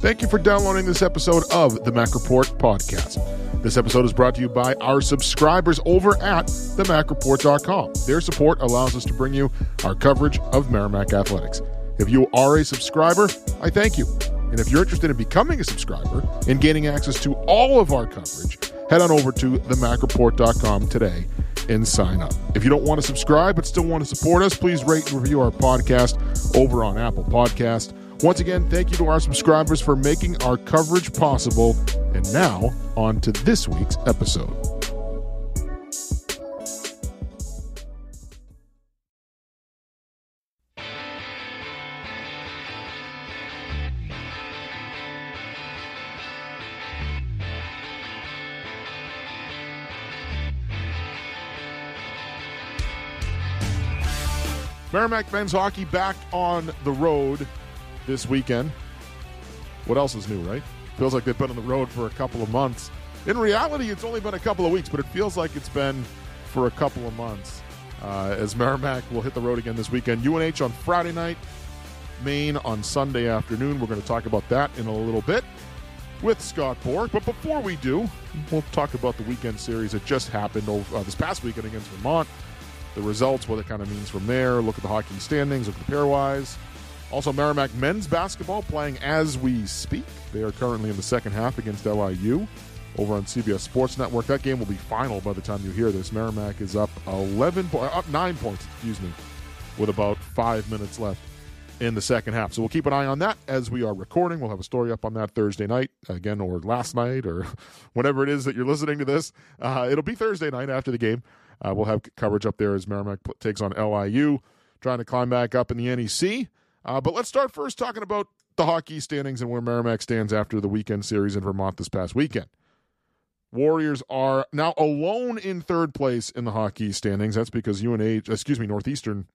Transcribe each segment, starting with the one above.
Thank you for downloading this episode of the Mack Report podcast. This episode is brought to you by our subscribers over at themackreport.com. Their support allows us to bring you our coverage of Merrimack Athletics. If you are a subscriber, I thank you. And if you're interested in becoming a subscriber and gaining access to all of our coverage, head on over to themackreport.com today and sign up. If you don't want to subscribe but still want to support us, please rate and review our podcast over on Apple Podcast. Once again, thank you to our subscribers for making our coverage possible. And now, on to this week's episode. Merrimack men's hockey back on the road this weekend. What else is new, right? Feels like they've been on the road for a couple of months. In reality, it's only been a couple of weeks, but it feels like it's been for a couple of months. Uh, as Merrimack will hit the road again this weekend. UNH on Friday night, Maine on Sunday afternoon. We're going to talk about that in a little bit with Scott Borek. But before we do, we'll talk about the weekend series that just happened over, uh, this past weekend against Vermont the results, what it kind of means from there. Look at the hockey standings, look at the pairwise. Also, Merrimack men's basketball playing as we speak. They are currently in the second half against LIU over on CBS Sports Network. That game will be final by the time you hear this. Merrimack is up 11 po- up 9 points, excuse me, with about 5 minutes left in the second half. So we'll keep an eye on that as we are recording. We'll have a story up on that Thursday night again or last night or whenever it is that you're listening to this. Uh, it'll be Thursday night after the game. Uh, we'll have coverage up there as Merrimack takes on LIU, trying to climb back up in the NEC. Uh, but let's start first talking about the hockey standings and where Merrimack stands after the weekend series in Vermont this past weekend. Warriors are now alone in third place in the hockey standings. That's because UNH, excuse me, Northeastern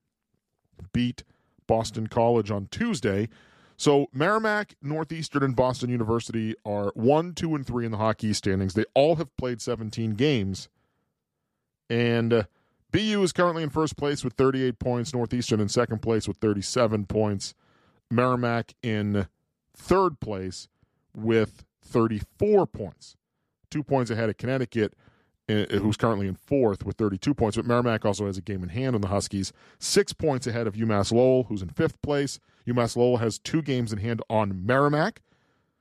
beat Boston College on Tuesday. So Merrimack, Northeastern, and Boston University are one, two, and three in the hockey standings. They all have played 17 games. And uh, BU is currently in first place with 38 points, Northeastern in second place with 37 points, Merrimack in third place with 34 points. Two points ahead of Connecticut, uh, who's currently in fourth with 32 points. But Merrimack also has a game in hand on the Huskies. Six points ahead of UMass Lowell, who's in fifth place. UMass Lowell has two games in hand on Merrimack.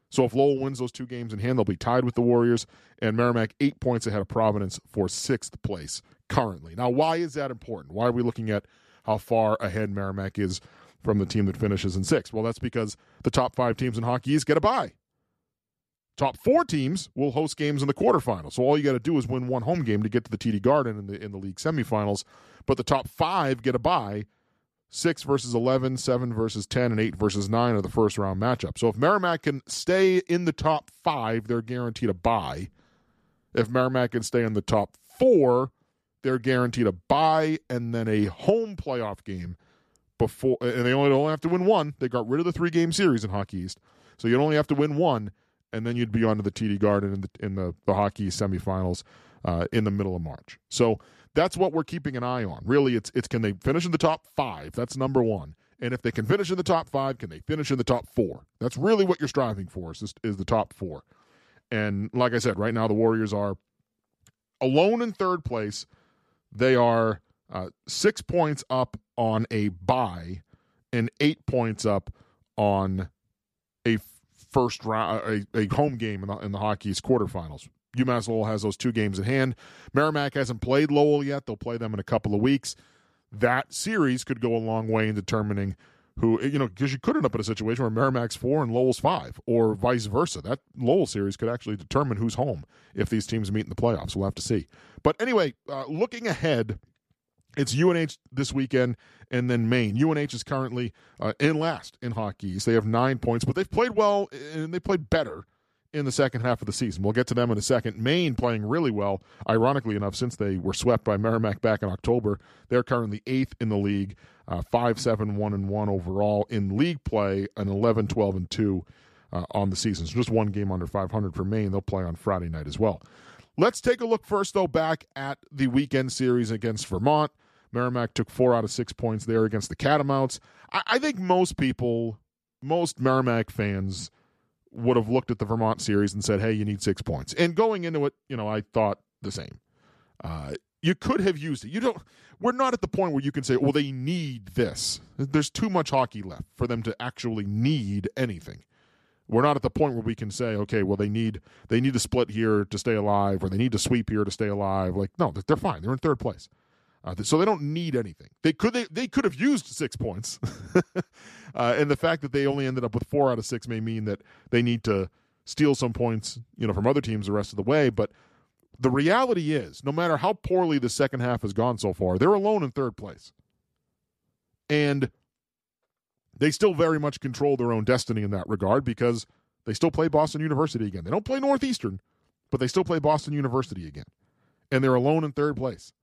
So if Lowell wins those two games in hand, they'll be tied with the Warriors. And Merrimack eight points ahead of Providence for sixth place currently. Now, why is that important? Why are we looking at how far ahead Merrimack is from the team that finishes in sixth? Well, that's because the top five teams in hockey East get a bye. Top four teams will host games in the quarterfinals. So all you got to do is win one home game to get to the TD Garden in the in the league semifinals. But the top five get a bye. Six versus 11, seven versus 10, and eight versus nine are the first round matchup. So if Merrimack can stay in the top five, they're guaranteed a buy. If Merrimack can stay in the top four, they're guaranteed a buy and then a home playoff game before. And they only, only have to win one. They got rid of the three game series in Hockey East. So you'd only have to win one, and then you'd be on to the TD Garden in the, in the, the Hockey semifinals uh, in the middle of March. So that's what we're keeping an eye on. Really, it's it's can they finish in the top five? That's number one. And if they can finish in the top five, can they finish in the top four? That's really what you're striving for is, is the top four. And like I said, right now the Warriors are alone in third place. They are uh, six points up on a bye and eight points up on a first round, a, a home game in the, in the hockey's quarterfinals. UMass Lowell has those two games in hand. Merrimack hasn't played Lowell yet. They'll play them in a couple of weeks. That series could go a long way in determining who, you know, because you could end up in a situation where Merrimack's four and Lowell's five, or vice versa. That Lowell series could actually determine who's home if these teams meet in the playoffs. We'll have to see. But anyway, uh, looking ahead, it's UNH this weekend and then Maine. UNH is currently uh, in last in hockey. They have nine points, but they've played well and they played better in the second half of the season. We'll get to them in a second. Maine playing really well, ironically enough, since they were swept by Merrimack back in October. They're currently eighth in the league, uh, 5 7 1 and 1 overall in league play, an 11 12 and 2 uh, on the season. So just one game under 500 for Maine. They'll play on Friday night as well. Let's take a look first, though, back at the weekend series against Vermont. Merrimack took four out of six points there against the Catamounts. I, I think most people, most Merrimack fans, would have looked at the Vermont series and said, "Hey, you need six points." And going into it, you know, I thought the same. Uh, you could have used it. You don't. We're not at the point where you can say, "Well, they need this." There's too much hockey left for them to actually need anything. We're not at the point where we can say, "Okay, well, they need they need to split here to stay alive, or they need to sweep here to stay alive." Like, no, they're fine. They're in third place. Uh, so they don't need anything. They could they, they could have used six points, uh, and the fact that they only ended up with four out of six may mean that they need to steal some points, you know, from other teams the rest of the way. But the reality is, no matter how poorly the second half has gone so far, they're alone in third place, and they still very much control their own destiny in that regard because they still play Boston University again. They don't play Northeastern, but they still play Boston University again, and they're alone in third place.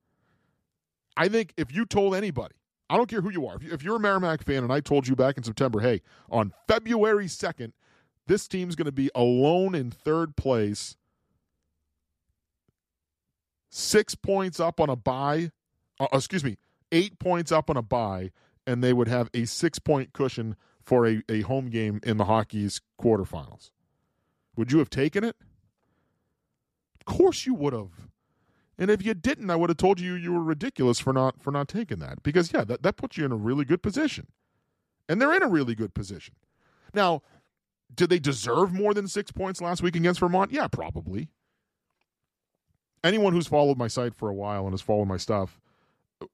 I think if you told anybody, I don't care who you are, if you're a Merrimack fan and I told you back in September, hey, on February 2nd, this team's going to be alone in third place, six points up on a bye, uh, excuse me, eight points up on a bye, and they would have a six point cushion for a, a home game in the hockey's quarterfinals. Would you have taken it? Of course you would have. And if you didn't, I would have told you you were ridiculous for not for not taking that. Because yeah, that, that puts you in a really good position. And they're in a really good position. Now, did they deserve more than six points last week against Vermont? Yeah, probably. Anyone who's followed my site for a while and has followed my stuff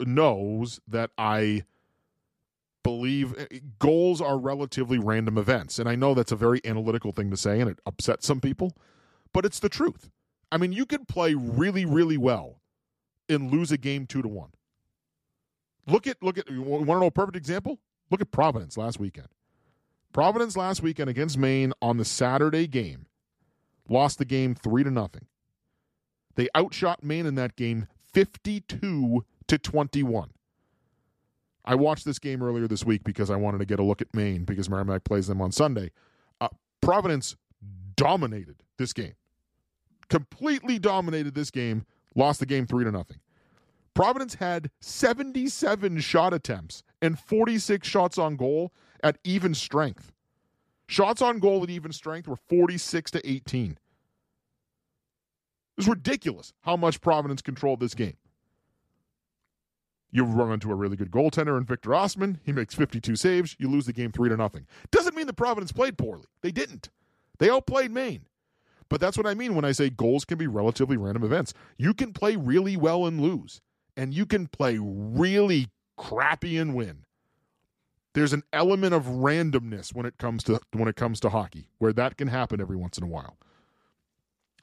knows that I believe eh, goals are relatively random events. And I know that's a very analytical thing to say and it upsets some people, but it's the truth. I mean, you could play really, really well and lose a game two to one. Look at look at you want to know a perfect example? Look at Providence last weekend. Providence last weekend against Maine on the Saturday game lost the game three to nothing. They outshot Maine in that game 52 to 21. I watched this game earlier this week because I wanted to get a look at Maine because Merrimack plays them on Sunday. Uh, Providence dominated this game completely dominated this game, lost the game 3 to nothing. Providence had 77 shot attempts and 46 shots on goal at even strength. Shots on goal at even strength were 46 to 18. It was ridiculous how much Providence controlled this game. You run into a really good goaltender in Victor Ostman. He makes 52 saves. You lose the game 3 to nothing. Doesn't mean that Providence played poorly. They didn't. They outplayed Maine. But that's what I mean when I say goals can be relatively random events. You can play really well and lose, and you can play really crappy and win. There's an element of randomness when it comes to when it comes to hockey, where that can happen every once in a while.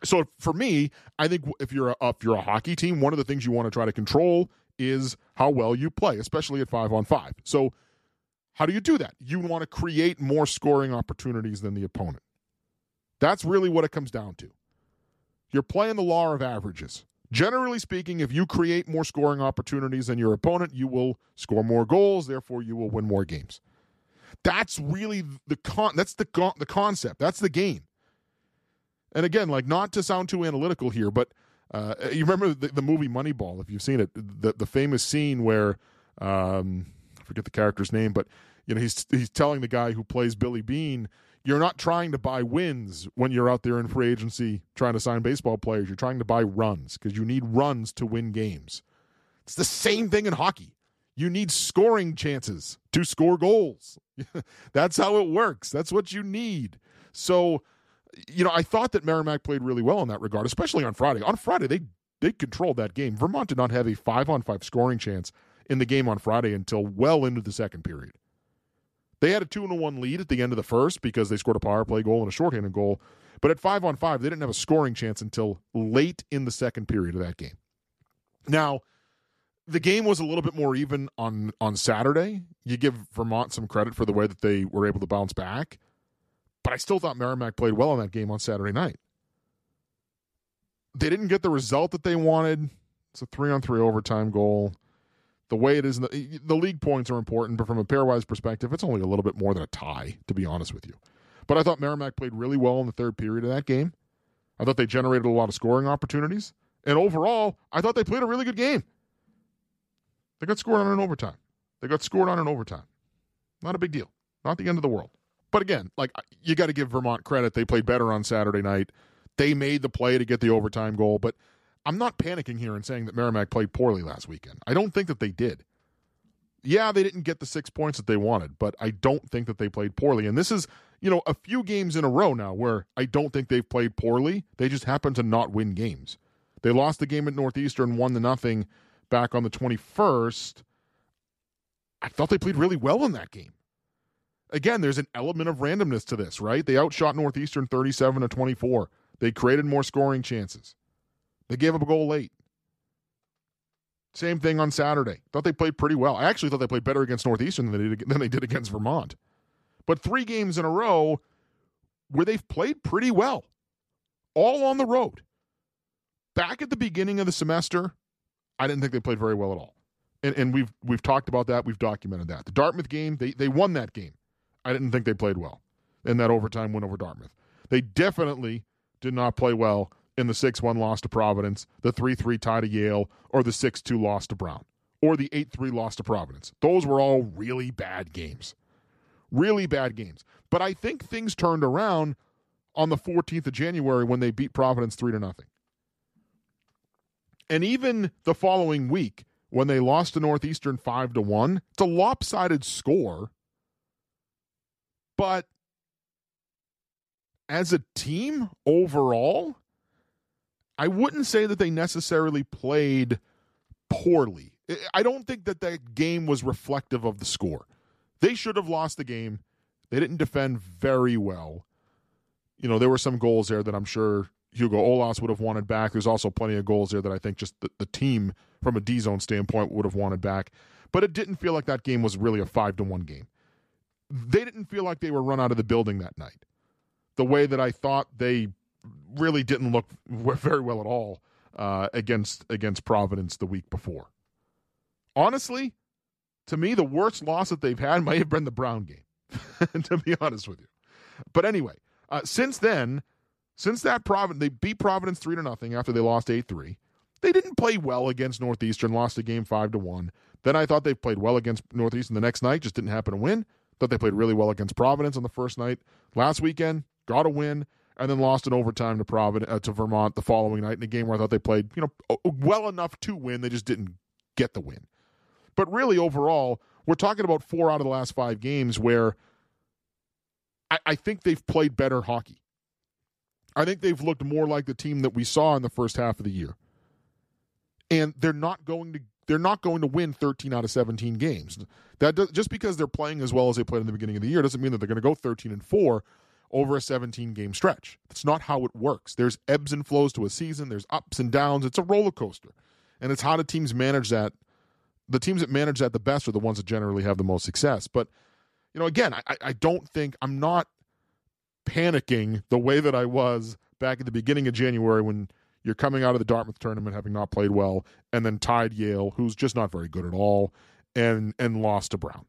So for me, I think if you're a, if you're a hockey team, one of the things you want to try to control is how well you play, especially at five on five. So how do you do that? You want to create more scoring opportunities than the opponent. That's really what it comes down to. You're playing the law of averages. Generally speaking, if you create more scoring opportunities than your opponent, you will score more goals, therefore you will win more games. That's really the con that's the con- the concept. That's the game. And again, like not to sound too analytical here, but uh, you remember the, the, movie Moneyball if you've seen it, the the famous scene where um, I forget the character's name, but you know he's he's telling the guy who plays Billy Beane you're not trying to buy wins when you're out there in free agency trying to sign baseball players. You're trying to buy runs because you need runs to win games. It's the same thing in hockey. You need scoring chances to score goals. That's how it works. That's what you need. So, you know, I thought that Merrimack played really well in that regard, especially on Friday. On Friday, they they controlled that game. Vermont did not have a five on five scoring chance in the game on Friday until well into the second period. They had a two and one lead at the end of the first because they scored a power play goal and a shorthanded goal. But at five on five, they didn't have a scoring chance until late in the second period of that game. Now, the game was a little bit more even on on Saturday. You give Vermont some credit for the way that they were able to bounce back, but I still thought Merrimack played well in that game on Saturday night. They didn't get the result that they wanted. It's a three on three overtime goal the way it is, the, the league points are important, but from a pairwise perspective, it's only a little bit more than a tie, to be honest with you. But I thought Merrimack played really well in the third period of that game. I thought they generated a lot of scoring opportunities. And overall, I thought they played a really good game. They got scored on in overtime. They got scored on in overtime. Not a big deal. Not the end of the world. But again, like you got to give Vermont credit. They played better on Saturday night. They made the play to get the overtime goal, but I'm not panicking here and saying that Merrimack played poorly last weekend. I don't think that they did. Yeah, they didn't get the six points that they wanted, but I don't think that they played poorly. And this is, you know, a few games in a row now where I don't think they've played poorly. They just happen to not win games. They lost the game at Northeastern, one to nothing back on the 21st. I thought they played really well in that game. Again, there's an element of randomness to this, right? They outshot Northeastern 37 to 24. They created more scoring chances. They gave up a goal late. Same thing on Saturday. Thought they played pretty well. I actually thought they played better against Northeastern than they did, than they did against Vermont. But three games in a row where they've played pretty well, all on the road. Back at the beginning of the semester, I didn't think they played very well at all. And, and we've we've talked about that. We've documented that. The Dartmouth game, they, they won that game. I didn't think they played well in that overtime win over Dartmouth. They definitely did not play well in the 6 1 loss to Providence, the 3 3 tie to Yale, or the 6 2 loss to Brown, or the 8 3 loss to Providence. Those were all really bad games. Really bad games. But I think things turned around on the 14th of January when they beat Providence 3 to nothing. And even the following week, when they lost to Northeastern 5 to 1, it's a lopsided score. But as a team overall, I wouldn't say that they necessarily played poorly. I don't think that that game was reflective of the score. They should have lost the game. They didn't defend very well. You know, there were some goals there that I'm sure Hugo Ollas would have wanted back. There's also plenty of goals there that I think just the, the team, from a D zone standpoint, would have wanted back. But it didn't feel like that game was really a five to one game. They didn't feel like they were run out of the building that night. The way that I thought they really didn't look very well at all uh, against against Providence the week before. Honestly, to me, the worst loss that they've had might have been the Brown game. to be honest with you, but anyway, uh, since then, since that Providence they beat Providence three to nothing after they lost eight three. They didn't play well against Northeastern, lost a game five to one. Then I thought they played well against Northeastern the next night, just didn't happen to win. Thought they played really well against Providence on the first night. Last weekend, got a win and then lost in overtime to Providence uh, to Vermont the following night in a game where I thought they played you know well enough to win. They just didn't get the win. But really, overall, we're talking about four out of the last five games where I, I think they've played better hockey. I think they've looked more like the team that we saw in the first half of the year. And they're not going to they're not going to win 13 out of 17 games. That does, just because they're playing as well as they played in the beginning of the year doesn't mean that they're going to go 13 and 4 over a 17 game stretch. That's not how it works. There's ebbs and flows to a season, there's ups and downs. It's a roller coaster. And it's how do teams manage that. The teams that manage that the best are the ones that generally have the most success. But, you know, again, I, I don't think I'm not panicking the way that I was back at the beginning of January when you're coming out of the Dartmouth tournament having not played well and then tied Yale, who's just not very good at all, and and lost to Brown.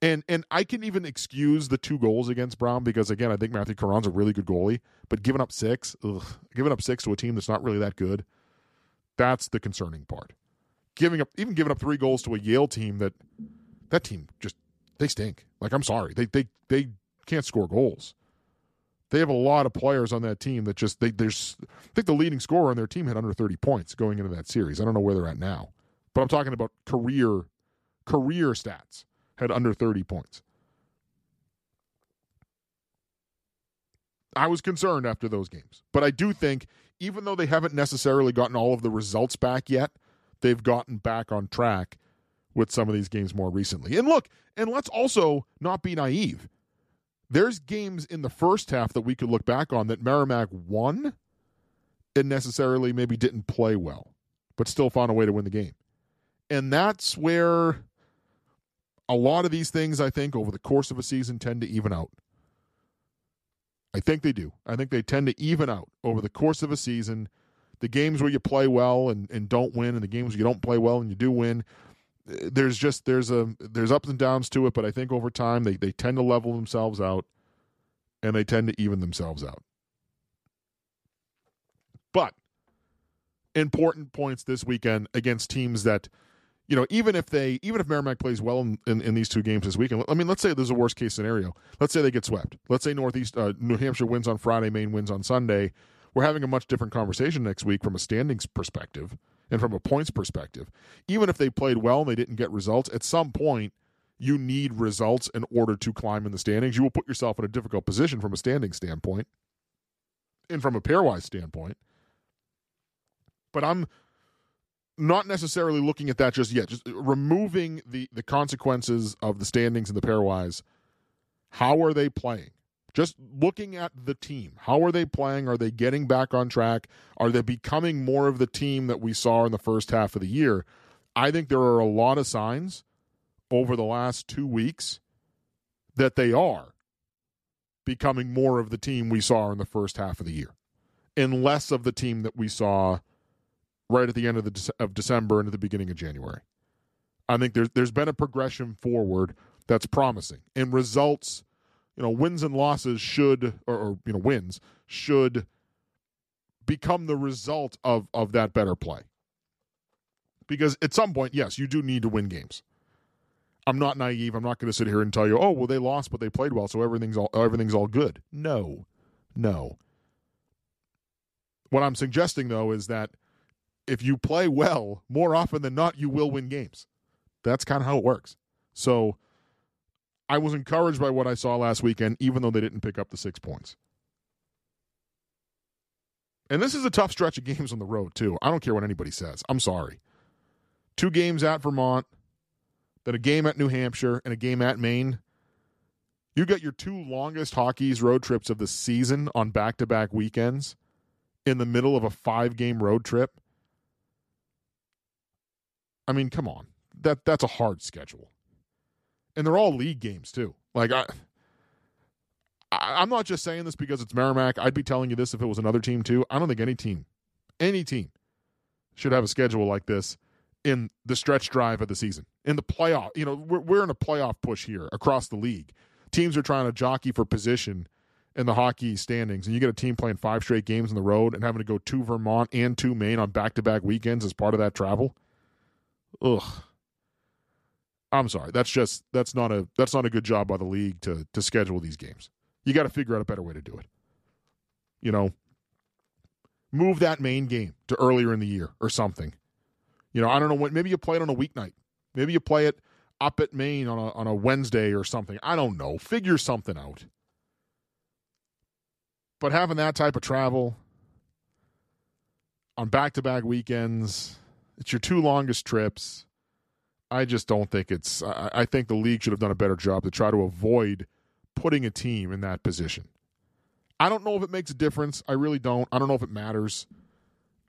And and I can even excuse the two goals against Brown because again I think Mathieu Caron's a really good goalie, but giving up six, ugh, giving up six to a team that's not really that good, that's the concerning part. Giving up even giving up three goals to a Yale team that that team just they stink. Like I'm sorry, they they they can't score goals. They have a lot of players on that team that just they there's I think the leading scorer on their team had under 30 points going into that series. I don't know where they're at now, but I'm talking about career career stats had under 30 points. I was concerned after those games. But I do think, even though they haven't necessarily gotten all of the results back yet, they've gotten back on track with some of these games more recently. And look, and let's also not be naive. There's games in the first half that we could look back on that Merrimack won and necessarily maybe didn't play well, but still found a way to win the game. And that's where a lot of these things, I think, over the course of a season tend to even out. I think they do. I think they tend to even out over the course of a season. The games where you play well and, and don't win, and the games where you don't play well and you do win, eh, there's just there's a there's ups and downs to it. But I think over time they they tend to level themselves out, and they tend to even themselves out. But important points this weekend against teams that you know, even if they, even if Merrimack plays well in, in, in, these two games this weekend, I mean, let's say there's a worst case scenario. Let's say they get swept. Let's say Northeast, uh, New Hampshire wins on Friday, Maine wins on Sunday. We're having a much different conversation next week from a standings perspective and from a points perspective. Even if they played well and they didn't get results, at some point, you need results in order to climb in the standings. You will put yourself in a difficult position from a standing standpoint and from a pairwise standpoint. But I'm not necessarily looking at that just yet. Just removing the the consequences of the standings and the pairwise. How are they playing? Just looking at the team. How are they playing? Are they getting back on track? Are they becoming more of the team that we saw in the first half of the year? I think there are a lot of signs over the last two weeks that they are becoming more of the team we saw in the first half of the year and less of the team that we saw right at the end of the of December and at the beginning of January. I think there's there's been a progression forward that's promising, and results, you know, wins and losses should, or, or you know, wins should become the result of of that better play. Because at some point, yes, you do need to win games. I'm not naive. I'm not going to sit here and tell you, oh, well, they lost, but they played well, so everything's all everything's all good. No, no. What I'm suggesting though is that if you play well, more often than not, you will win games. That's kind of how it works. So I was encouraged by what I saw last weekend, even though they didn't pick up the six points. And this is a tough stretch of games on the road, too. I don't care what anybody says. I'm sorry. Two games at Vermont, then a game at New Hampshire, and a game at Maine. You get your two longest hockey's road trips of the season on back to back weekends in the middle of a five game road trip. I mean, come on. That that's a hard schedule. And they're all league games too. Like I I'm not just saying this because it's Merrimack. I'd be telling you this if it was another team too. I don't think any team, any team, should have a schedule like this in the stretch drive of the season. In the playoff, you know, we're, we're in a playoff push here across the league. Teams are trying to jockey for position in the hockey standings, and you get a team playing five straight games on the road and having to go to Vermont and to Maine on back to back weekends as part of that travel. Ugh. I'm sorry. That's just that's not a that's not a good job by the league to to schedule these games. You got to figure out a better way to do it. You know, move that Maine game to earlier in the year or something. You know, I don't know. Maybe you play it on a weeknight. Maybe you play it up at Maine on a on a Wednesday or something. I don't know. Figure something out. But having that type of travel on back to back weekends it's your two longest trips. I just don't think it's. I, I think the league should have done a better job to try to avoid putting a team in that position. I don't know if it makes a difference. I really don't. I don't know if it matters.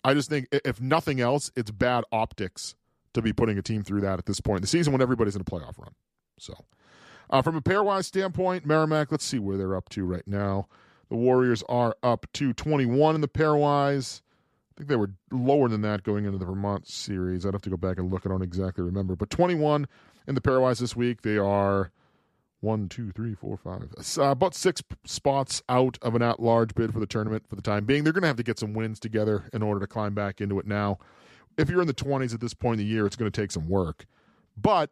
I just think if nothing else, it's bad optics to be putting a team through that at this point in the season when everybody's in a playoff run. So, uh, from a pairwise standpoint, Merrimack, let's see where they're up to right now. The Warriors are up to 21 in the pairwise think they were lower than that going into the Vermont series. I'd have to go back and look. I don't exactly remember. But 21 in the pairwise this week. They are one, two, three, four, five, uh, about six spots out of an at-large bid for the tournament for the time being. They're going to have to get some wins together in order to climb back into it now. If you're in the 20s at this point in the year, it's going to take some work. But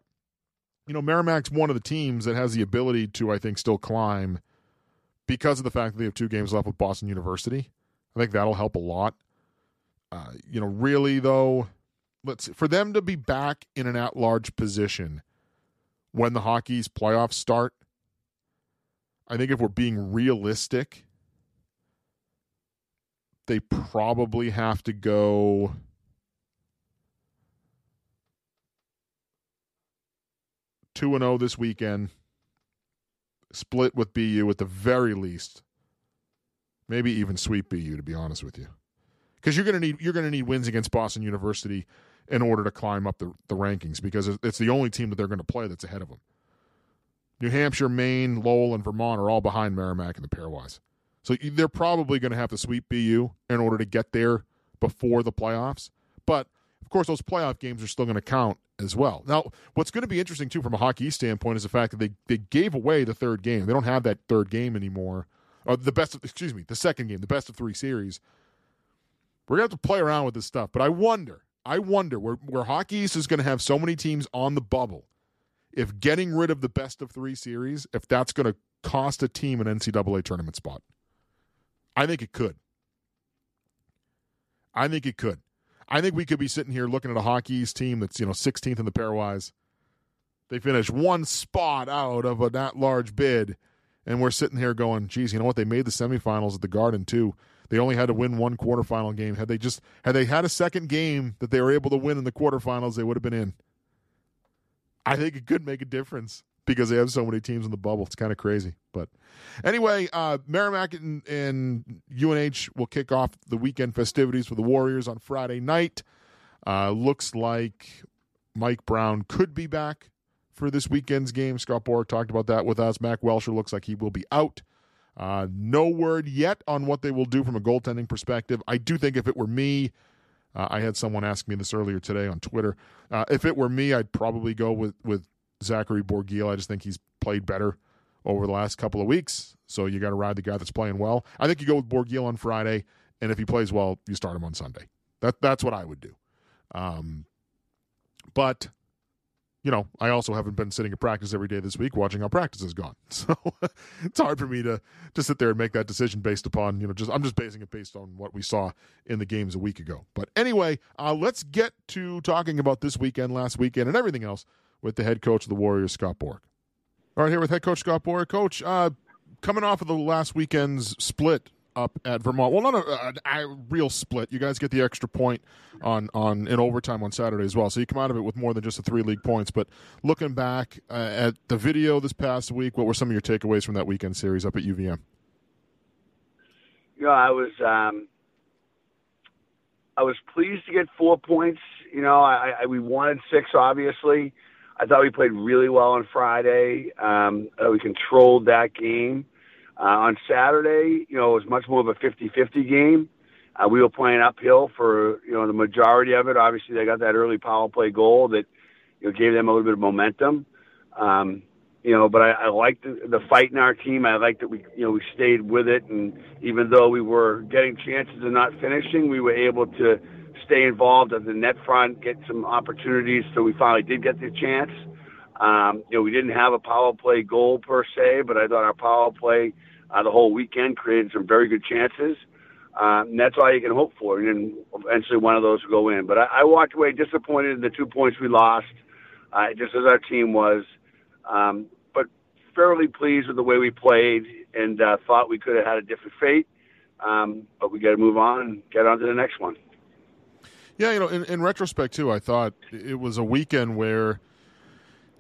you know, Merrimack's one of the teams that has the ability to, I think, still climb because of the fact that they have two games left with Boston University. I think that'll help a lot. Uh, you know, really though, let's see, for them to be back in an at-large position when the hockey's playoffs start. I think if we're being realistic, they probably have to go. Two and zero oh this weekend. Split with BU at the very least. Maybe even sweep BU. To be honest with you because you're going to need you're going to need wins against Boston University in order to climb up the, the rankings because it's the only team that they're going to play that's ahead of them. New Hampshire, Maine, Lowell, and Vermont are all behind Merrimack in the pairwise. So they're probably going to have to sweep BU in order to get there before the playoffs. But of course, those playoff games are still going to count as well. Now, what's going to be interesting too from a hockey standpoint is the fact that they, they gave away the third game. They don't have that third game anymore. Or the best of, excuse me, the second game, the best of three series we're going to have to play around with this stuff. But I wonder, I wonder where where Hockey East is going to have so many teams on the bubble. If getting rid of the best of three series, if that's going to cost a team an NCAA tournament spot, I think it could. I think it could. I think we could be sitting here looking at a Hockey East team that's you know 16th in the pairwise. They finish one spot out of a that large bid, and we're sitting here going, "Geez, you know what? They made the semifinals at the Garden too. They only had to win one quarterfinal game. Had they just had they had a second game that they were able to win in the quarterfinals, they would have been in. I think it could make a difference because they have so many teams in the bubble. It's kind of crazy. But anyway, uh, Merrimack and, and, UNH will kick off the weekend festivities for the Warriors on Friday night. Uh, looks like Mike Brown could be back for this weekend's game. Scott Borek talked about that with us. Mac Welsher looks like he will be out. Uh, no word yet on what they will do from a goaltending perspective. I do think if it were me, uh, I had someone ask me this earlier today on Twitter. Uh, if it were me, I'd probably go with with Zachary Borgiel. I just think he's played better over the last couple of weeks. So you got to ride the guy that's playing well. I think you go with Borgiel on Friday, and if he plays well, you start him on Sunday. That that's what I would do. Um, but you know, I also haven't been sitting at practice every day this week watching how practice has gone. So it's hard for me to to sit there and make that decision based upon, you know, just I'm just basing it based on what we saw in the games a week ago. But anyway, uh, let's get to talking about this weekend, last weekend, and everything else with the head coach of the Warriors, Scott Borek. All right, here with head coach Scott Borek. Coach, uh, coming off of the last weekend's split up at Vermont. Well, not a, a, a, real split. You guys get the extra point on on in overtime on Saturday as well. So you come out of it with more than just the three league points. But looking back uh, at the video this past week, what were some of your takeaways from that weekend series up at UVM? You know, I was um, I was pleased to get four points. You know, I, I we wanted six, obviously. I thought we played really well on Friday. Um, we controlled that game. Uh, on Saturday, you know, it was much more of a 50-50 game. Uh, we were playing uphill for you know the majority of it. Obviously, they got that early power play goal that you know gave them a little bit of momentum. Um, you know, but I, I liked the, the fight in our team. I liked that we you know we stayed with it, and even though we were getting chances of not finishing, we were able to stay involved at the net front, get some opportunities. So we finally did get the chance. Um, you know, we didn't have a power play goal per se, but I thought our power play uh, the whole weekend created some very good chances. Um, and that's all you can hope for. And then eventually one of those will go in. But I, I walked away disappointed in the two points we lost, uh, just as our team was. Um, but fairly pleased with the way we played and uh, thought we could have had a different fate. Um, but we got to move on and get on to the next one. Yeah, you know, in, in retrospect too, I thought it was a weekend where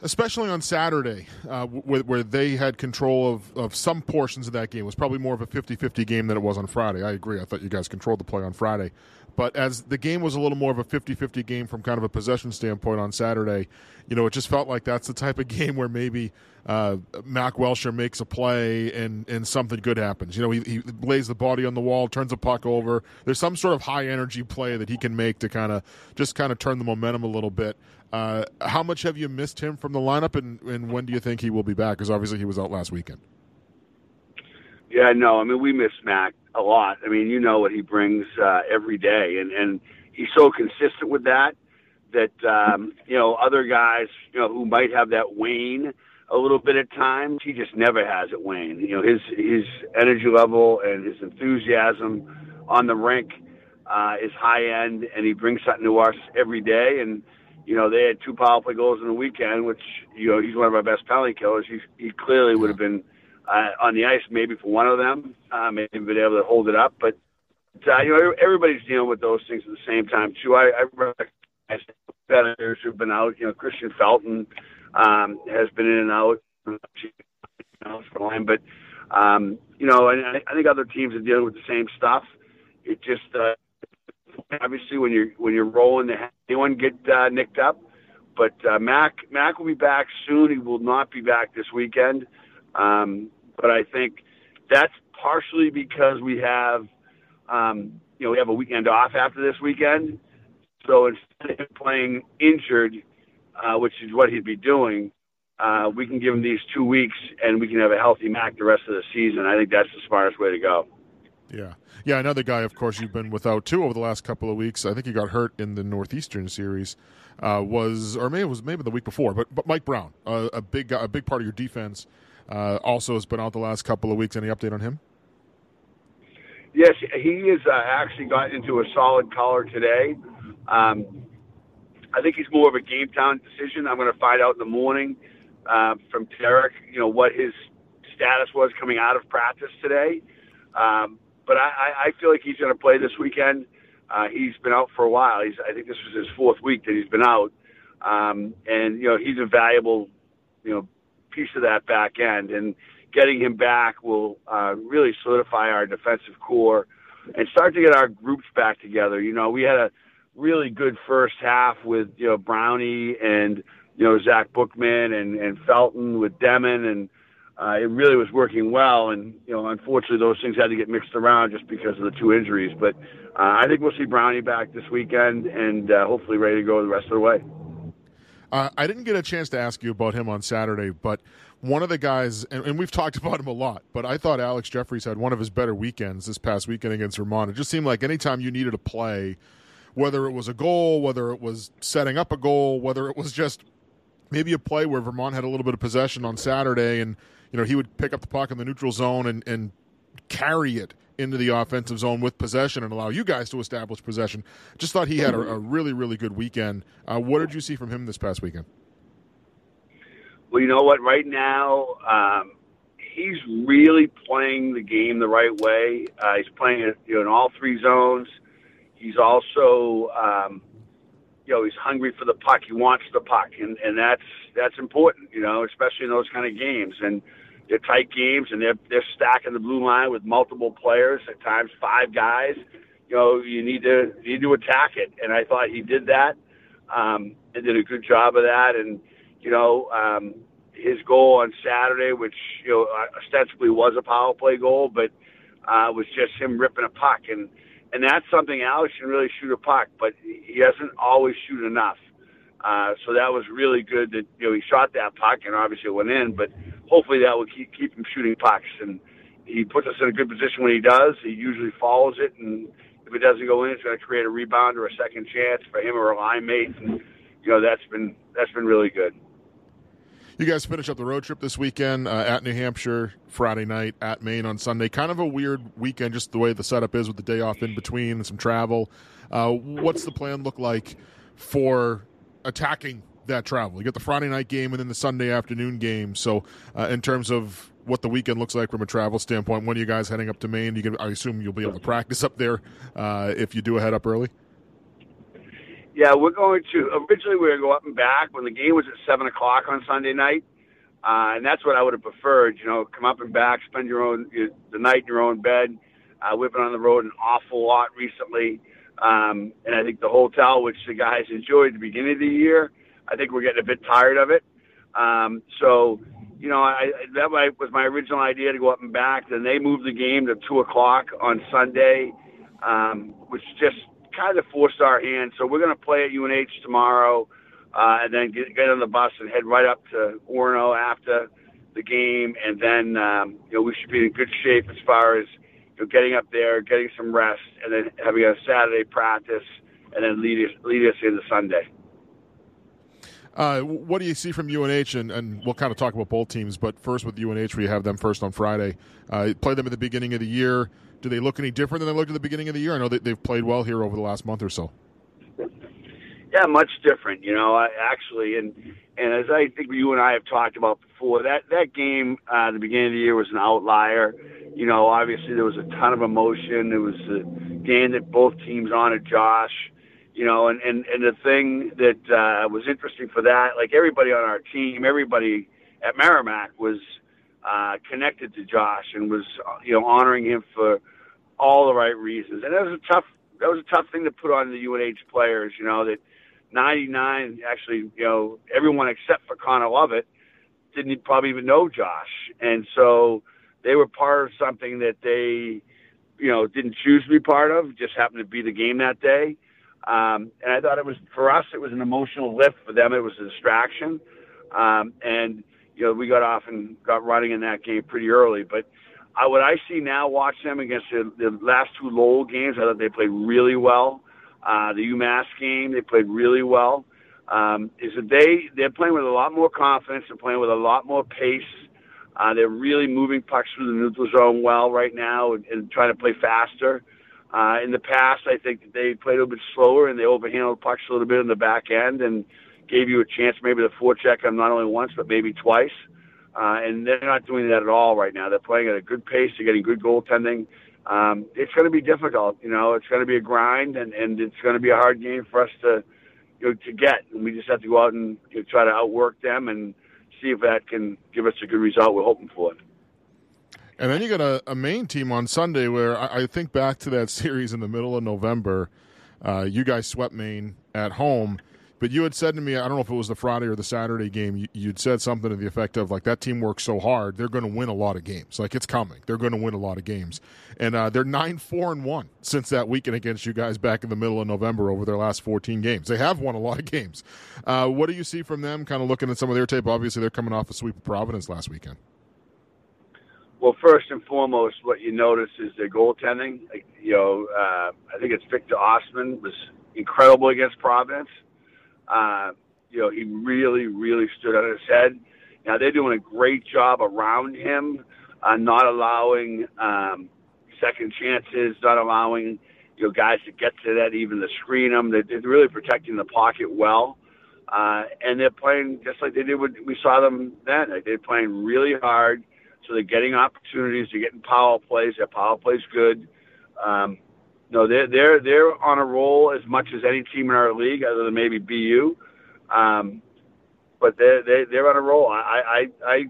especially on Saturday, uh, where, where, they had control of, of some portions of that game. It was probably more of a 50 50 game than it was on Friday. I agree. I thought you guys controlled the play on Friday. But as the game was a little more of a 50 50 game from kind of a possession standpoint on Saturday, you know, it just felt like that's the type of game where maybe uh, Mac Welsher makes a play and, and something good happens. You know, he, he lays the body on the wall, turns a puck over. There's some sort of high energy play that he can make to kind of just kind of turn the momentum a little bit. Uh, how much have you missed him from the lineup, and, and when do you think he will be back? Because obviously he was out last weekend. Yeah, no, I mean we miss Mac a lot. I mean, you know what he brings uh, every day, and and he's so consistent with that that um, you know other guys, you know, who might have that wane a little bit at times, he just never has it wane. You know, his his energy level and his enthusiasm on the rink uh, is high end, and he brings something to us every day. And you know, they had two power play goals in the weekend, which you know he's one of our best penalty killers. He he clearly would have been uh, on the ice maybe for one of them, uh, maybe been able to hold it up. But uh, you know, everybody's dealing with those things at the same time too. I, I recognize competitors who've been out. You know, Christian Felton um, has been in and out. But um, you know, and I, I think other teams are dealing with the same stuff. It just uh, obviously when you're when you're rolling, anyone get uh, nicked up. But uh, Mac Mac will be back soon. He will not be back this weekend. Um, but I think that's partially because we have, um, you know, we have a weekend off after this weekend. So instead of playing injured, uh, which is what he'd be doing, uh, we can give him these two weeks and we can have a healthy Mac the rest of the season. I think that's the smartest way to go. Yeah, yeah. Another guy, of course, you've been without too over the last couple of weeks. I think he got hurt in the Northeastern series. Uh, was or maybe it was maybe the week before, but but Mike Brown, uh, a big a big part of your defense, uh, also has been out the last couple of weeks. Any update on him? Yes, he has uh, actually gotten into a solid collar today. Um, I think he's more of a game time decision. I'm going to find out in the morning uh, from Tarek, you know, what his status was coming out of practice today. Um, but I, I feel like he's going to play this weekend. Uh, he's been out for a while. He's, I think this was his fourth week that he's been out, um, and you know he's a valuable, you know, piece of that back end. And getting him back will uh, really solidify our defensive core and start to get our groups back together. You know, we had a really good first half with you know Brownie and you know Zach Bookman and and Felton with Demon and uh, it really was working well. And you know, unfortunately, those things had to get mixed around just because of the two injuries. But uh, I think we'll see Brownie back this weekend and uh, hopefully ready to go the rest of the way. Uh, I didn't get a chance to ask you about him on Saturday, but one of the guys, and, and, we've talked about him a lot, but I thought Alex Jefferies had one of his better weekends this past weekend against Vermont. It just seemed like anytime you needed a play, whether it was a goal, whether it was setting up a goal, whether it was just maybe a play where Vermont had a little bit of possession on Saturday and you know, he would pick up the puck in the neutral zone and, and carry it into the offensive zone with possession and allow you guys to establish possession. Just thought he had a, a really, really good weekend. Uh, what did you see from him this past weekend? Well, you know what? Right now, um, he's really playing the game the right way. Uh, he's playing it you know, in all three zones. He's also, um, you know, he's hungry for the puck. He wants the puck, and and that's that's important, you know, especially in those kind of games. And they're tight games, and they're they're stacking the blue line with multiple players at times, five guys. You know, you need to you need to attack it, and I thought he did that, um, and did a good job of that. And you know, um, his goal on Saturday, which you know ostensibly was a power play goal, but uh, was just him ripping a puck, and and that's something Alex can really shoot a puck, but he doesn't always shoot enough. Uh, so that was really good that you know he shot that puck and obviously went in, but hopefully that will keep keep him shooting pucks and he puts us in a good position when he does. He usually follows it and if it doesn't go in, it's going to create a rebound or a second chance for him or a line mate. And you know that's been that's been really good. You guys finish up the road trip this weekend uh, at New Hampshire Friday night, at Maine on Sunday. Kind of a weird weekend, just the way the setup is with the day off in between and some travel. Uh, what's the plan look like for attacking that travel. You get the Friday night game and then the Sunday afternoon game. So, uh, in terms of what the weekend looks like from a travel standpoint, when are you guys heading up to Maine? You can, I assume you'll be able to practice up there uh, if you do head up early. Yeah, we're going to. Originally, we were going to go up and back when the game was at seven o'clock on Sunday night, uh, and that's what I would have preferred. You know, come up and back, spend your own your, the night in your own bed. Uh, we've been on the road an awful lot recently. Um, and I think the hotel, which the guys enjoyed at the beginning of the year, I think we're getting a bit tired of it. Um, so, you know, I, that was my original idea to go up and back. Then they moved the game to two o'clock on Sunday, um, which just kind of forced our hand. So we're going to play at UNH tomorrow, uh, and then get, get on the bus and head right up to Orono after the game, and then um, you know we should be in good shape as far as you know, getting up there, getting some rest, and then having a Saturday practice, and then lead us, lead us into Sunday. Uh, what do you see from UNH? And, and, we'll kind of talk about both teams, but first with UNH, we have them first on Friday. Uh, play them at the beginning of the year. Do they look any different than they looked at the beginning of the year? I know that they've played well here over the last month or so. Yeah, much different. You know, I, actually, and and as I think you and I have talked about before, that that game uh, at the beginning of the year was an outlier. You know, obviously there was a ton of emotion. It was a game that both teams honored Josh. You know, and and and the thing that uh, was interesting for that, like everybody on our team, everybody at Merrimack was uh, connected to Josh and was you know honoring him for all the right reasons. And that was a tough that was a tough thing to put on the UNH players. You know that 99 actually you know everyone except for Connor Lovett didn't probably even know Josh, and so they were part of something that they, you know, didn't choose to be part of. Just happened to be the game that day. Um, and I thought it was for us, it was an emotional lift. For them, it was a distraction. Um, and you know, we got off and got running in that game pretty early. But I, what I see now, watch them against the, the last two Lowell games. I thought they played really well. Uh, the UMass game, they played really well. Um, is that they they're playing with a lot more confidence. They're playing with a lot more pace. Uh, they're really moving pucks through the neutral zone well right now and, and trying to play faster. Uh, in the past, I think that they played a little bit slower and they overhandled pucks a little bit in the back end and gave you a chance maybe to forecheck them not only once but maybe twice. Uh, and they're not doing that at all right now. They're playing at a good pace. They're getting good goaltending. Um, it's going to be difficult. You know, it's going to be a grind, and, and it's going to be a hard game for us to you know, to get. And we just have to go out and you know, try to outwork them and see if that can give us a good result. We're hoping for it. And then you got a, a Maine team on Sunday where I, I, think back to that series in the middle of November. Uh, you guys swept Maine at home but you had said to me, I don't know if it was the Friday or the Saturday game, you, would said something to the effect of like that team works so hard, they're going to win a lot of games. Like it's coming, they're going to win a lot of games, and uh, they're nine four and one since that weekend against you guys back in the middle of November over their last fourteen games. They have won a lot of games. Uh, what do you see from them? Kind of looking at some of their tape. Obviously, they're coming off a sweep of Providence last weekend. Well, first and foremost, what you notice is their goaltending. You know, uh, I think it's Victor Ostman was incredible against Providence. Uh, you know, he really, really stood on his head. Now they're doing a great job around him, uh, not allowing um, second chances, not allowing you know guys to get to that, even to screen them. They're, they're really protecting the pocket well, uh, and they're playing just like they did when we saw them then. They're playing really hard, so they're getting opportunities. They're getting power plays. Their power plays good. Um, no, they're they're they're on a roll as much as any team in our league, other than maybe BU. Um, but they're they, they're on a roll. I, I I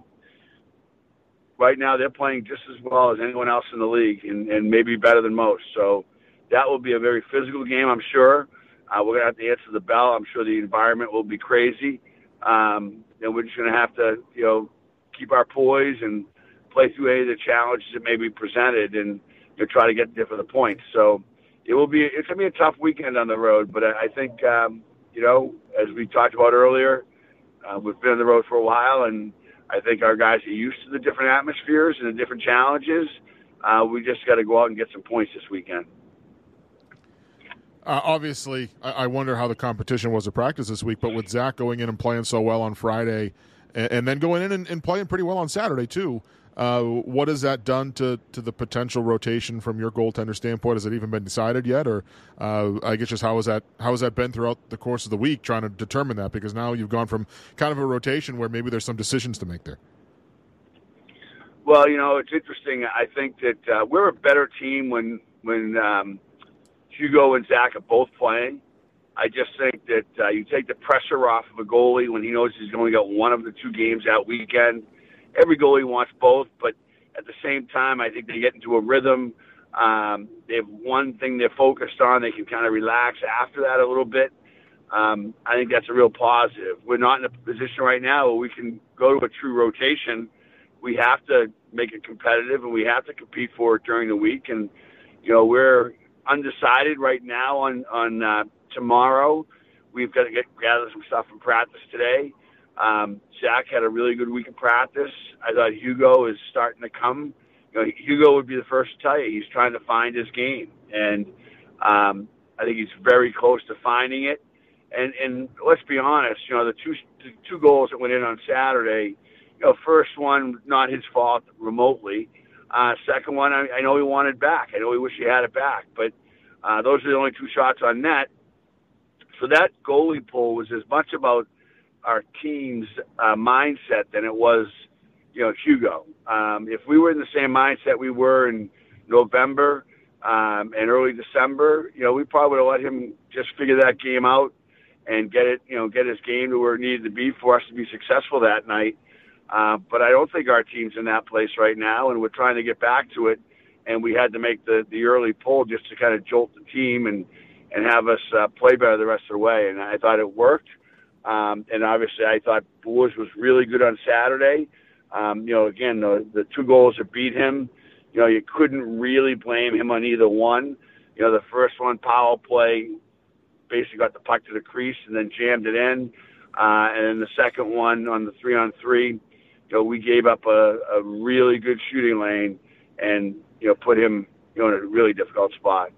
right now they're playing just as well as anyone else in the league, and, and maybe better than most. So that will be a very physical game, I'm sure. Uh, we're gonna have to answer the bell. I'm sure the environment will be crazy, um, and we're just gonna have to you know keep our poise and play through any of the challenges that may be presented and to try to get there for the points. So it will be it's gonna be a tough weekend on the road, but I, think um, you know as we talked about earlier, uh, we've been on the road for a while, and I think our guys are used to the different atmospheres and the different challenges. Uh, we just got to go out and get some points this weekend. Uh, obviously, I-, I wonder how the competition was at practice this week, but with Zach going in and playing so well on Friday, and, then going in and, playing pretty well on Saturday too, uh, what has that done to, to the potential rotation from your goaltender standpoint? Has it even been decided yet, or uh, I guess just how has that how has that been throughout the course of the week trying to determine that? Because now you've gone from kind of a rotation where maybe there's some decisions to make there. Well, you know, it's interesting. I think that uh, we're a better team when when um, Hugo and Zach are both playing. I just think that uh, you take the pressure off of a goalie when he knows he's only got one of the two games that weekend every goalie wants both, but at the same time, I think they get into a rhythm. Um, they have one thing they're focused on. They can kind of relax after that a little bit. Um, I think that's a real positive. We're not in a position right now where we can go to a true rotation. We have to make it competitive, and we have to compete for it during the week. And you know, we're undecided right now on on uh, tomorrow. We've got to get gather some stuff from practice today. Um, Zach had a really good week of practice. I thought Hugo is starting to come. You know, Hugo would be the first to tell you he's trying to find his game, and um, I think he's very close to finding it. And and let's be honest, you know, the two the two goals that went in on Saturday, you know, first one not his fault remotely. Uh, second one, I, I know he wanted back. I know he wished he had it back, but uh, those are the only two shots on net. So that goalie pull was as much about our team's uh, mindset than it was, you know, Hugo. Um, if we were in the same mindset we were in November um, and early December, you know, we probably would have let him just figure that game out and get it, you know, get his game to where it needed to be for us to be successful that night. Uh, but I don't think our team's in that place right now, and we're trying to get back to it. And we had to make the the early pull just to kind of jolt the team and and have us uh, play better the rest of the way. And I thought it worked. Um, and obviously, I thought Boers was really good on Saturday. Um, you know, again, the, the two goals that beat him, you know, you couldn't really blame him on either one. You know, the first one, power play, basically got the puck to the crease and then jammed it in. Uh, and then the second one on the three on three, you know, we gave up a, a really good shooting lane and you know put him you know in a really difficult spot.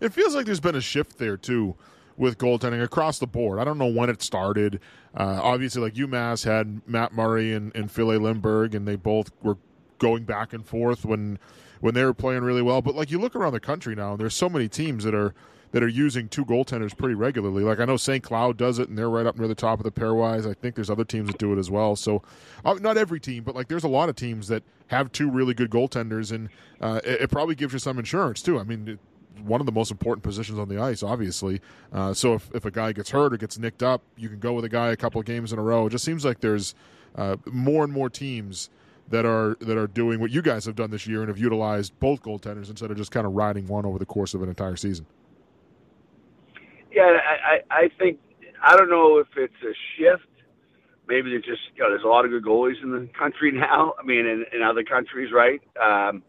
It feels like there's been a shift there too with goaltending across the board. I don't know when it started. Uh, obviously, like UMass had Matt Murray and, and Phil Lindberg, and they both were going back and forth when when they were playing really well. But like you look around the country now, and there's so many teams that are that are using two goaltenders pretty regularly. Like I know St. Cloud does it, and they're right up near the top of the pairwise. I think there's other teams that do it as well. So uh, not every team, but like there's a lot of teams that have two really good goaltenders, and uh, it, it, probably gives you some insurance too. I mean. One of the most important positions on the ice, obviously. Uh, so if, if a guy gets hurt or gets nicked up, you can go with a guy a couple of games in a row. It just seems like there's uh, more and more teams that are that are doing what you guys have done this year and have utilized both goaltenders instead of just kind of riding one over the course of an entire season. Yeah, I, I think I don't know if it's a shift. Maybe there's just you know, there's a lot of good goalies in the country now. I mean, in, in other countries, right? Um,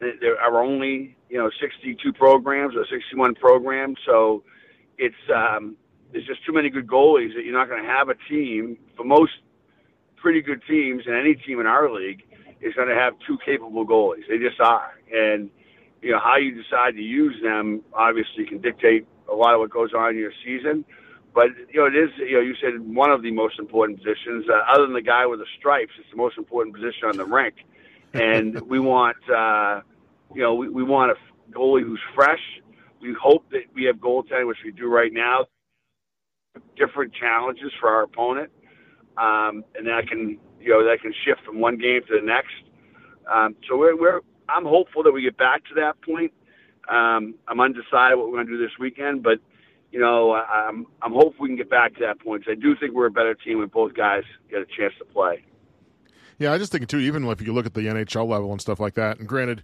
there are only you know 62 programs or 61 programs, so it's um, there's just too many good goalies that you're not going to have a team for most pretty good teams, and any team in our league is going to have two capable goalies. They just are, and you know how you decide to use them obviously can dictate a lot of what goes on in your season. But you know, it is you know you said one of the most important positions. Uh, other than the guy with the stripes, it's the most important position on the rink, and we want uh, you know we, we want a goalie who's fresh. We hope that we have goaltending, which we do right now. Different challenges for our opponent, um, and that can you know that can shift from one game to the next. Um, so we're, we're I'm hopeful that we get back to that point. Um, I'm undecided what we're going to do this weekend, but you know, I'm I'm hopeful we can get back to that point. Cause I do think we're a better team when both guys get a chance to play. Yeah, I just think too. Even if you look at the NHL level and stuff like that, and granted,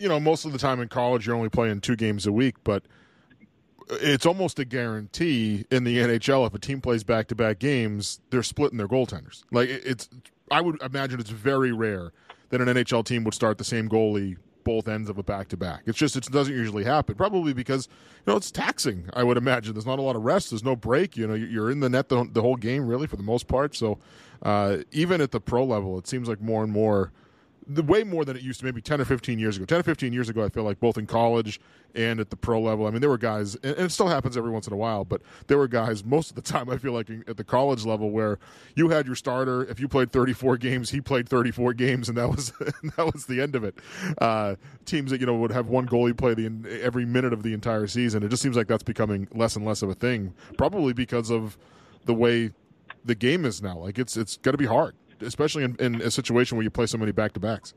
you know, most of the time in college you're only playing two games a week, but it's almost a guarantee in the NHL if a team plays back to back games, they're splitting their goaltenders. Like it's, I would imagine it's very rare that an NHL team would start the same goalie both ends of a back to back. It's just it doesn't usually happen. Probably because you know it's taxing. I would imagine there's not a lot of rest. There's no break. You know you're in the net the, the whole game really for the most part. So uh, even at the pro level, it seems like more and more the way more than it used to maybe 10 or 15 years ago. 10 or 15 years ago i feel like both in college and at the pro level i mean there were guys and it still happens every once in a while but there were guys most of the time i feel like at the college level where you had your starter if you played 34 games he played 34 games and that was that was the end of it. Uh, teams that you know would have one goalie play the every minute of the entire season it just seems like that's becoming less and less of a thing probably because of the way the game is now. Like it's it's going to be hard especially in, in a situation where you play so many back to backs.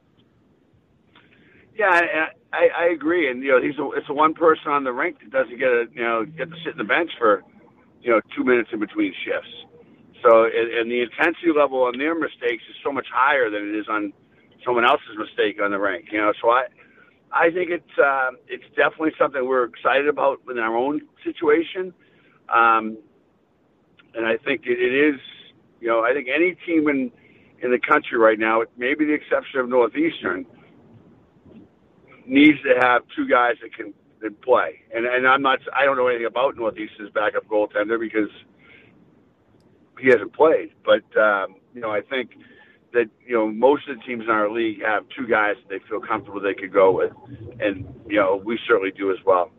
Yeah, I, I, I agree, and you know, he's a, it's the one person on the rink that doesn't get a you know get to sit in the bench for you know two minutes in between shifts. So, and, and the intensity level on their mistakes is so much higher than it is on someone else's mistake on the rink. You know, so I, I think it's uh, it's definitely something we're excited about in our own situation, um, and I think it, it is. You know, I think any team in in the country right now, maybe the exception of Northeastern, needs to have two guys that can that play. And and I'm not I don't know anything about Northeastern's backup goaltender because he hasn't played. But um, you know, I think that you know most of the teams in our league have two guys that they feel comfortable they could go with, and you know we certainly do as well.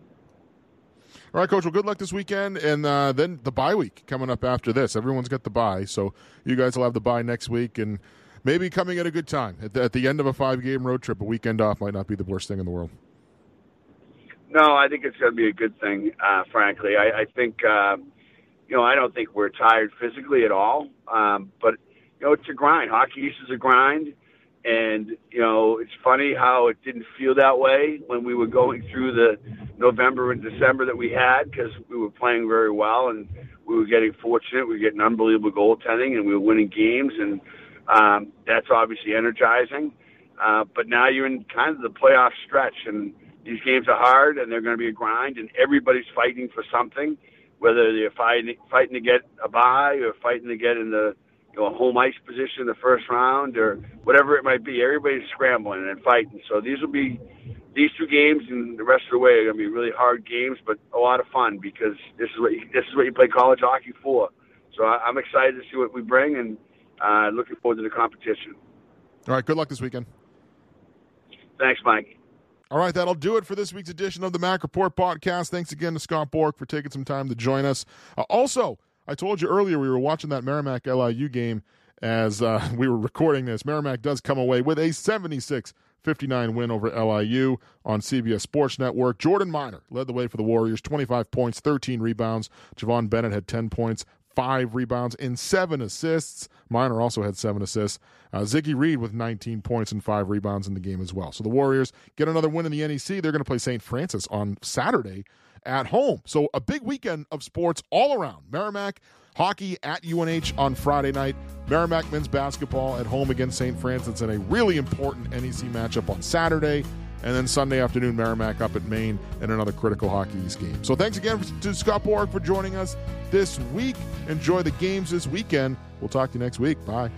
All right, Coach. Well, good luck this weekend, and uh, then the bye week coming up after this. Everyone's got the bye, so you guys will have the bye next week, and maybe coming at a good time at the, at the end of a five-game road trip. A weekend off might not be the worst thing in the world. No, I think it's going to be a good thing. Uh, frankly, I, I think uh, you know I don't think we're tired physically at all, um, but you know it's a grind. Hockey is a grind. And, you know, it's funny how it didn't feel that way when we were going through the November and December that we had because we were playing very well and we were getting fortunate. We were getting unbelievable goaltending and we were winning games. And um, that's obviously energizing. Uh, but now you're in kind of the playoff stretch and these games are hard and they're going to be a grind and everybody's fighting for something, whether they're fighting, fighting to get a bye or fighting to get in the you know, a home ice position in the first round or whatever it might be. Everybody's scrambling and fighting. So these will be these two games and the rest of the way are going to be really hard games, but a lot of fun because this is what you, this is what you play college hockey for. So I, I'm excited to see what we bring and uh, looking forward to the competition. All right. Good luck this weekend. Thanks, Mike. All right, that'll do it for this week's edition of the Mack Report podcast. Thanks again to Scott Borek for taking some time to join us. Uh, also, I told you earlier we were watching that Merrimack LIU game as uh, we were recording this. Merrimack does come away with a 76 59 win over LIU on CBS Sports Network. Jordan Minor led the way for the Warriors, 25 points, 13 rebounds. Javon Bennett had 10 points, five rebounds, and seven assists. Miner also had seven assists. Uh, Ziggy Reed with 19 points and five rebounds in the game as well. So the Warriors get another win in the NEC. They're going to play St. Francis on Saturday at home. So a big weekend of sports all around. Merrimack hockey at UNH on Friday night. Merrimack men's basketball at home against St. Francis in a really important NEC matchup on Saturday. And then Sunday afternoon, Merrimack up at Maine in another critical Hockey East game. So thanks again to Scott Borek for joining us this week. Enjoy the games this weekend. We'll talk to you next week. Bye.